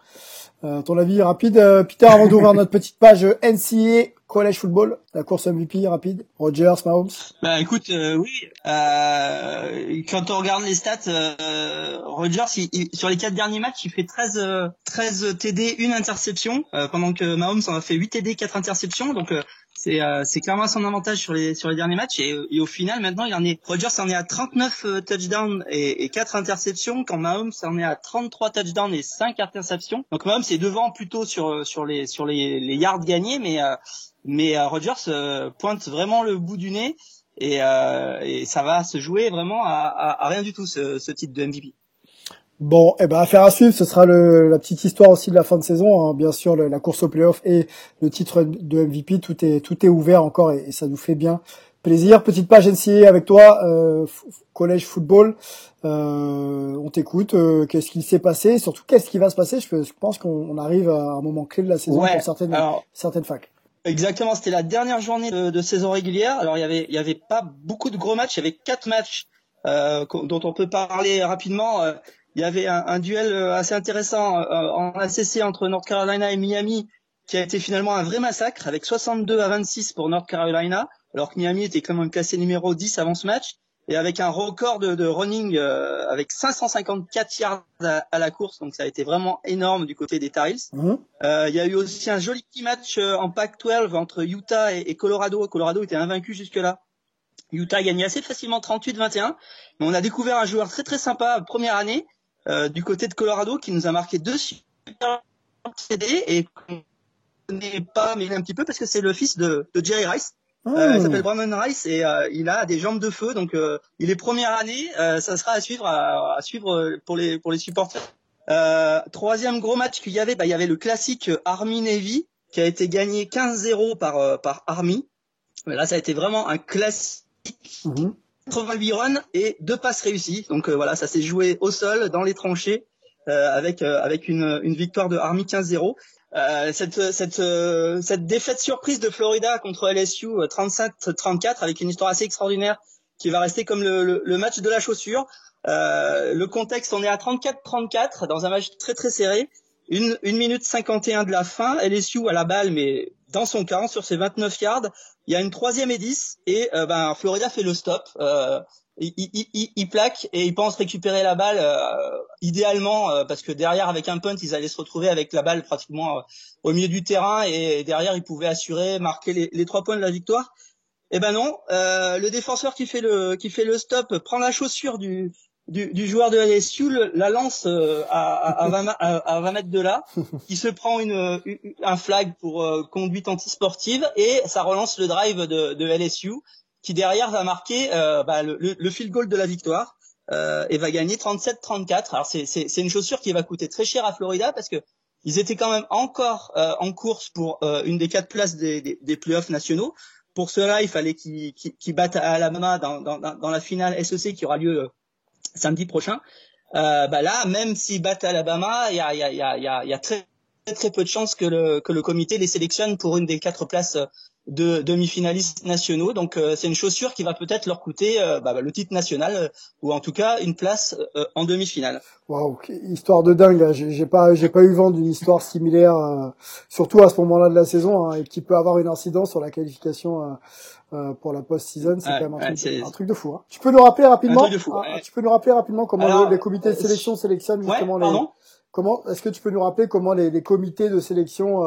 Euh, ton avis rapide, euh, Peter, avant d'ouvrir notre petite page NCA College Football, la course MVP rapide, Rogers, Mahomes. Bah écoute, euh, oui, euh, quand on regarde les stats, euh, Rogers, sur les quatre derniers matchs, il fait 13, 13 TD, une interception, pendant que Mahomes en a fait 8 TD, 4 interceptions, donc c'est euh, clairement son avantage sur les sur les derniers matchs et, et, au final maintenant il en est Rogers en est à 39 euh, touchdowns et, et 4 interceptions quand Mahomes en est à 33 touchdowns et 5 interceptions. Donc Mahomes est devant plutôt sur euh, sur les sur les, les yards gagnés mais euh, mais Rogers pointe vraiment le bout du nez et, et ça va se jouer vraiment à, à, à rien du tout ce, ce titre de MVP. Bon, eh ben affaire à suivre, ce sera le, la petite histoire aussi de la fin de saison. Hein. Bien sûr, la course au playoff et le titre de MVP, tout est tout est ouvert encore et, ça nous fait bien plaisir. Petite page NCA avec toi, euh, collège football. Euh, on t'écoute. Euh, qu'est-ce qui s'est passé? Surtout, qu'est-ce qui va se passer? Je, pense qu'on arrive à un moment clé de la saison pour certaines certaines facs. Exactement, c'était la dernière journée de, de, saison régulière. Alors il y avait il y avait pas beaucoup de gros matchs. Il y avait quatre matchs euh, dont on peut parler rapidement il y avait un, un duel euh, assez intéressant euh, en ACC entre North Carolina et Miami qui a été finalement un vrai massacre avec 62 à 26 pour North Carolina alors que Miami était quand même classé numéro 10 avant ce match et avec un record de, de running euh, avec 554 yards à, la course, donc ça a été vraiment énorme du côté des Tar. Mhm. Euh, il y a eu aussi un joli petit match en Pac-12 entre Utah et, et, Colorado. Colorado était invaincu jusque-là. Utah a gagné assez facilement 38-21, mais on a découvert un joueur très très sympa première année euh, du côté de Colorado qui nous a marqué deux super CD et qu'on n'est pas mêlé un petit peu parce que c'est le fils de, de Jerry Rice. Euh, il s'appelle Brandon Rice et euh, il a des jambes de feu. Donc, euh, il est première année. ça sera à suivre, à, suivre pour les pour les supporters. troisième gros match qu'il y avait, bah, il y avait le classique Army Navy qui a été gagné 15-0 par par Army. Là, ça a été vraiment un classique. Mmh. 88 runs et deux passes réussies. Donc voilà, ça s'est joué au sol, dans les tranchées, avec avec une, une victoire de Army 15-0. Euh, cette, cette, euh, cette défaite surprise de Florida contre LSU 37-34 euh, avec une histoire assez extraordinaire qui va rester comme le, le, match de la chaussure. Euh, le contexte, on est à 34-34 dans un match très très serré. Une, une minute 51 de la fin, LSU à la balle, mais dans son camp, sur ses 29 yards. Il y a une troisième et 10 et ben, Florida fait le stop. Euh, il, plaque et il pense récupérer la balle euh, idéalement euh, parce que derrière avec un punt ils allaient se retrouver avec la balle pratiquement euh, au milieu du terrain et, derrière ils pouvaient assurer marquer les, trois points de la victoire et eh ben non le défenseur qui fait le qui fait le stop prend la chaussure du du, joueur de LSU la lance à, à, 20, à, 20, mètres de là qui se prend une, un flag pour conduite antisportive et ça relance le drive de, de LSU qui derrière va marquer euh, bah, le, le, field goal de la victoire euh, et va gagner 37-34. Alors c'est, c'est, c'est une chaussure qui va coûter très cher à Florida parce que ils étaient quand même encore euh, en course pour euh, une des quatre places des, des, des, playoffs nationaux. Pour cela, il fallait qu'ils, battent Alabama dans, dans, dans, la finale SEC qui aura lieu euh, samedi prochain. bah là, même s'ils battent Alabama, il y a, y, a, y, a, y a très très peu de chances que le, que le comité les sélectionne pour une des quatre places de demi-finalistes nationaux. Donc euh, c'est une chaussure qui va peut-être leur coûter euh, bah, le titre national euh, ou en tout cas une place en demi-finale. Waouh, histoire de dingue. Hein. J'ai pas j'ai pas eu vent d'une histoire similaire, surtout à ce moment-là de la saison, hein, et qui peut avoir une incidence sur la qualification. pour la post-season, c'est quand même un, truc, un, truc, de fou. Hein. Tu peux nous rappeler rapidement, ah, tu peux nous rappeler rapidement comment les, comités de sélection sélectionnent justement les. Comment est-ce que tu peux nous rappeler comment les, les comités de sélection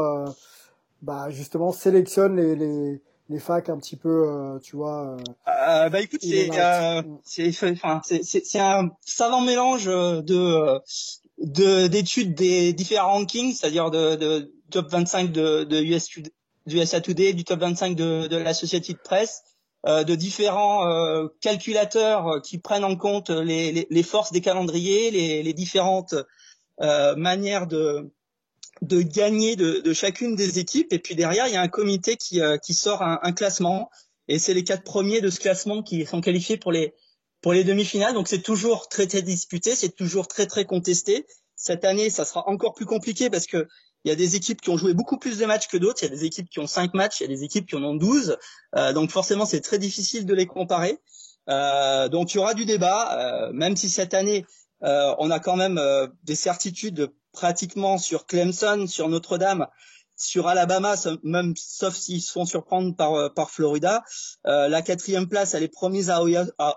bah justement sélectionne les, les, les facs un petit peu, euh, tu vois. Euh, euh bah écoute, c'est euh, c'est enfin c'est c'est un savant mélange de de d'études des différents rankings, c'est-à-dire de, de top 25 de de US du USA Today, du top 25 de de la Société de Presse, euh, de différents euh, calculateurs qui prennent en compte les, les, les forces des calendriers, les, les différentes euh, manières de de gagner de, de, chacune des équipes. Et puis derrière, il y a un comité qui, euh, qui sort un, un, classement. Et c'est les quatre premiers de ce classement qui sont qualifiés pour les, pour les demi-finales. Donc c'est toujours très très disputé, c'est toujours très très contesté. Cette année, ça sera encore plus compliqué parce que il y a des équipes qui ont joué beaucoup plus de matchs que d'autres. Il y a des équipes qui ont cinq matchs, il y a des équipes qui en ont 12. Euh, donc forcément, c'est très difficile de les comparer. Euh, donc il y aura du débat, euh, même si cette année, euh, on a quand même des certitudes pratiquement sur Clemson, sur Notre-Dame, sur Alabama, même sauf s'ils se font surprendre par euh, par Florida. Euh, la quatrième place, elle est promise à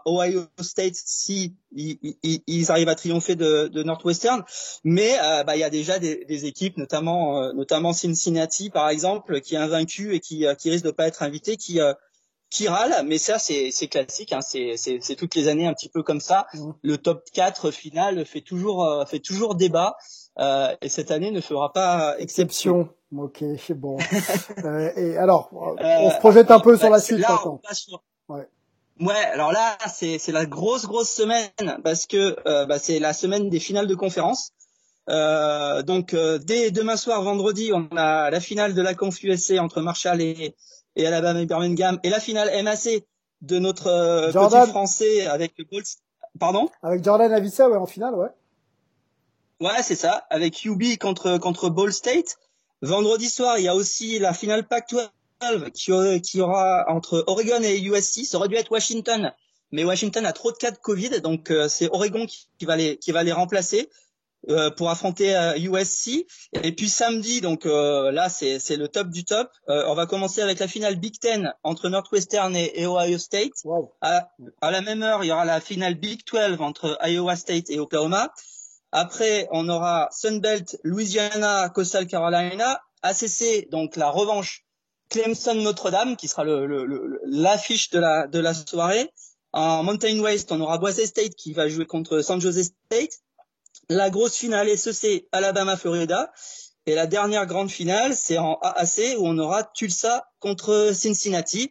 Ohio, State si ils, arrivent à triompher de, de Northwestern. Mais euh, bah, il y a déjà des, des équipes, notamment notamment Cincinnati par exemple, qui est invaincu et qui qui risque de pas être invité, qui qui râle, mais ça c'est classique, hein, c'est toutes les années un petit peu comme ça. Mmh. Le top 4 final fait toujours fait toujours débat. Euh, et cette année ne fera pas exception. Ok, bon. euh, et alors, on se projette un peu sur la suite. Là, Ouais. Ouais, alors là, c'est c'est la grosse grosse semaine parce que euh, bah, c'est la semaine des finales de conférence. Euh, donc euh, dès demain soir, vendredi, on a la finale de la Conf USC entre Marshall et, et Alabama et Birmingham et la finale MAC de notre euh, petit français avec Pardon? Avec Jordan Avissa, ouais, en finale, ouais. Ouais, c'est ça, avec UB contre contre Ball State. Vendredi soir, il y a aussi la finale Pac-12 qui, qui aura entre Oregon et USC. Ça aurait dû être Washington, mais Washington a trop de cas de Covid, donc euh, c'est Oregon qui, va les qui va les remplacer euh, pour affronter euh, USC. Et puis samedi, donc là c'est le top du top. on va commencer avec la finale Big Ten entre Northwestern et, et Ohio State. À, à la même heure, il y aura la finale Big 12 entre Iowa State et Oklahoma. Après, on aura Sunbelt, Louisiana, Coastal Carolina, ACC, donc la revanche Clemson Notre-Dame, qui sera l'affiche le, de, la, de la soirée. En Mountain West, on aura Boise State qui va jouer contre San Jose State. La grosse finale SEC, Alabama, Florida. Et la dernière grande finale, c'est en AAC où on aura Tulsa contre Cincinnati.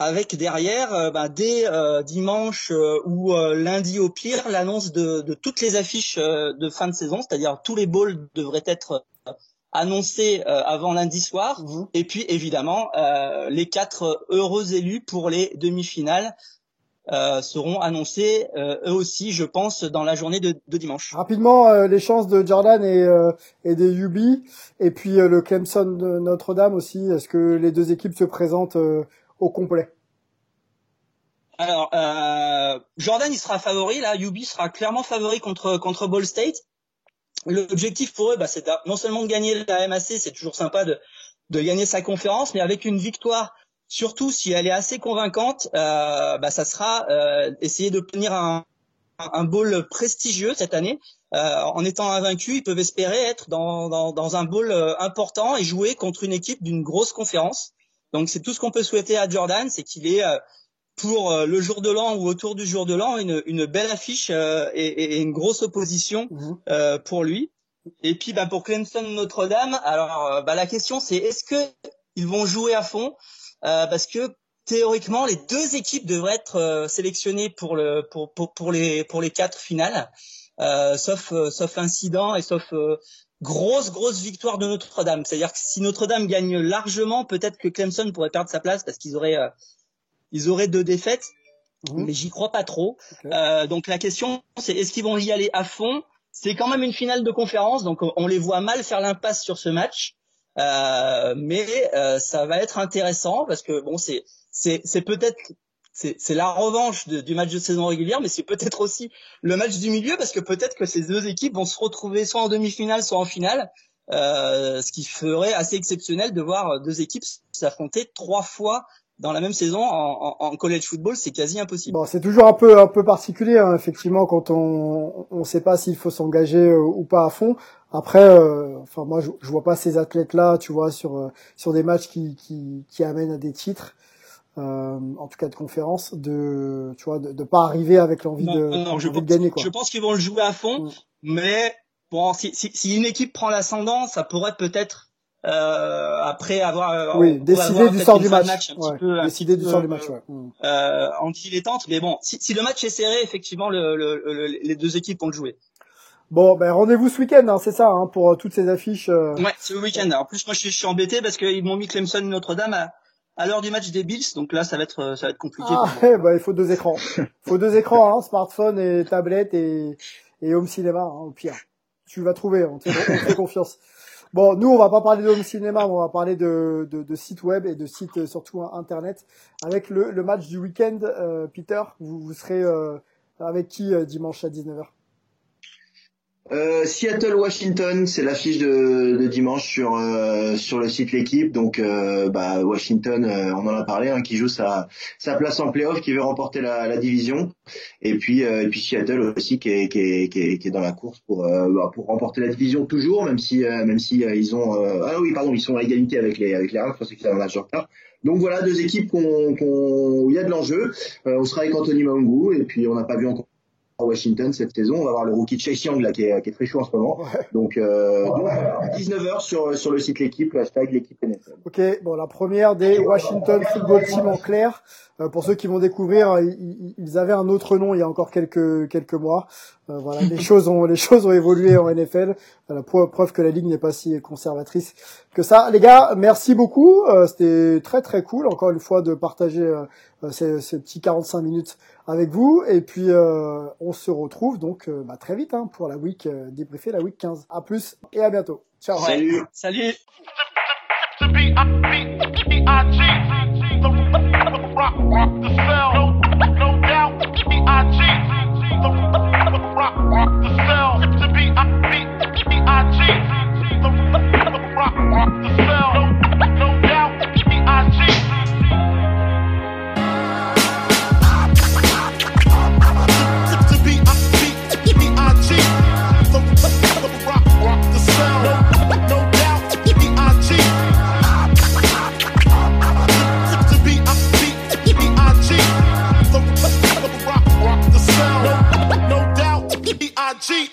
avec derrière, bah, dès dimanche ou lundi au pire, l'annonce de, toutes les affiches de fin de saison, c'est-à-dire tous les bowls devraient être annoncés avant lundi soir, et puis évidemment les quatre heureux élus pour les demi-finales euh, seront annoncés euh, eux aussi, je pense, dans la journée de, de dimanche. Rapidement, euh, les chances de Jordan et, et des UB, et puis le Clemson de Notre-Dame aussi. Est-ce que les deux équipes se présentent au complet? Alors, Jordan, il sera favori. Là, UB sera clairement favori contre contre Ball State. L'objectif pour eux, bah, c'est non seulement de gagner la MAC, c'est toujours sympa de de gagner sa conférence, mais avec une victoire Surtout si elle est assez convaincante, euh, bah, ça sera euh, essayer d'obtenir un, un bowl prestigieux cette année. Euh, en étant invaincu, ils peuvent espérer être dans, dans, dans un bowl euh, important et jouer contre une équipe d'une grosse conférence. Donc c'est tout ce qu'on peut souhaiter à Jordan, c'est qu'il ait euh, pour euh, le jour de l'an ou autour du jour de l'an une, une belle affiche et, et, une grosse opposition mmh. pour lui. Et puis bah, pour Clemson Notre-Dame, alors bah, la question c'est est-ce que ils vont jouer à fond parce que théoriquement les deux équipes devraient être euh, sélectionnées pour le pour, pour, pour les pour les quatre finales, euh, sauf sauf incident et sauf grosse grosse victoire de Notre-Dame. C'est-à-dire que si Notre-Dame gagne largement, peut-être que Clemson pourrait perdre sa place parce qu'ils auraient ils auraient deux défaites, mmh. mais j'y crois pas trop. Euh, donc la question c'est est-ce qu'ils vont y aller à fond? C'est quand même une finale de conférence, donc on les voit mal faire l'impasse sur ce match. Euh, mais euh, ça va être intéressant parce que bon, c'est c'est peut-être c'est la revanche du match de saison régulière, mais c'est peut-être aussi le match du milieu parce que peut-être que ces deux équipes vont se retrouver soit en demi-finale, soit en finale, euh, ce qui ferait assez exceptionnel de voir deux équipes s'affronter trois fois dans la même saison en, en, college football, c'est quasi impossible. Bon, c'est toujours un peu un peu particulier hein, effectivement quand on on sait pas s'il faut s'engager euh, ou pas à fond. Après, euh, enfin moi je, je vois pas ces athlètes là, tu vois, sur euh, sur des matchs qui qui, qui amènent à des titres. Euh, en tout cas de conférence, de tu vois, de, de pas arriver avec l'envie de, je de gagner quoi. Je pense qu'ils vont le jouer à fond, mm. mais bon, si, si, si une équipe prend l'ascendant, ça pourrait peut-être euh, après avoir euh, oui décider du sort du match, un peu, décider du sort du match ouais. euh, en dilettante mais bon si, si, le match est serré effectivement le, le, les deux équipes vont le jouer. Bon ben rendez-vous ce week-end hein, c'est ça hein, pour euh, toutes ces affiches euh... ouais c'est le week-end. En plus moi je suis, je suis embêté parce qu'ils m'ont mis Clemson Notre-Dame à, à l'heure du match des Bills donc là ça va être ça va être compliqué ah, ouais, bah, il faut deux écrans. Il faut deux écrans hein, smartphone et tablette et, et home cinéma hein, au pire. Tu vas trouver on te fait confiance Bon, nous, on va pas parler de home cinéma, on va parler de, de, sites web et de sites euh, surtout internet. Avec le, le match du week-end, euh, Peter, vous, vous serez euh, avec qui dimanche à 19h euh, Seattle Washington, c'est l'affiche de, de, dimanche sur euh, sur le site l'équipe. Donc euh, bah, Washington, on en a parlé, hein, qui joue sa sa place en playoff, qui veut remporter la, la division. Et puis et puis Seattle aussi qui est qui est, qui est, qui est dans la course pour bah, pour remporter la division toujours, même si même si ils ont ah oui pardon ils sont à égalité avec les avec les Rams, je qu'ils avaient un match en. Donc voilà deux équipes qu'on qu'on il y a de l'enjeu. on sera avec Anthony Maungu et puis on n'a pas vu encore Washington cette saison. On va voir le rookie Chase Young là qui est, qui est très chaud en ce moment. Donc, euh, 19h sur sur le site l'équipe, hashtag l'équipe NFL. Ok, bon la première des Washington Football Team en clair. Euh, pour ceux qui vont découvrir, ils, avaient un autre nom il y a encore quelques quelques mois. Euh, voilà, les choses ont les choses ont évolué en NFL. La preuve que la ligue n'est pas si conservatrice que ça. Les gars, merci beaucoup. Euh, c'était très très cool encore une fois de partager ces, ces, petits 45 minutes avec vous. Et puis on se retrouve donc bah, très vite hein, pour la week débriefer la week 15. À plus et à bientôt. Ciao. Salut. Salut. Rock, the cell. cheat.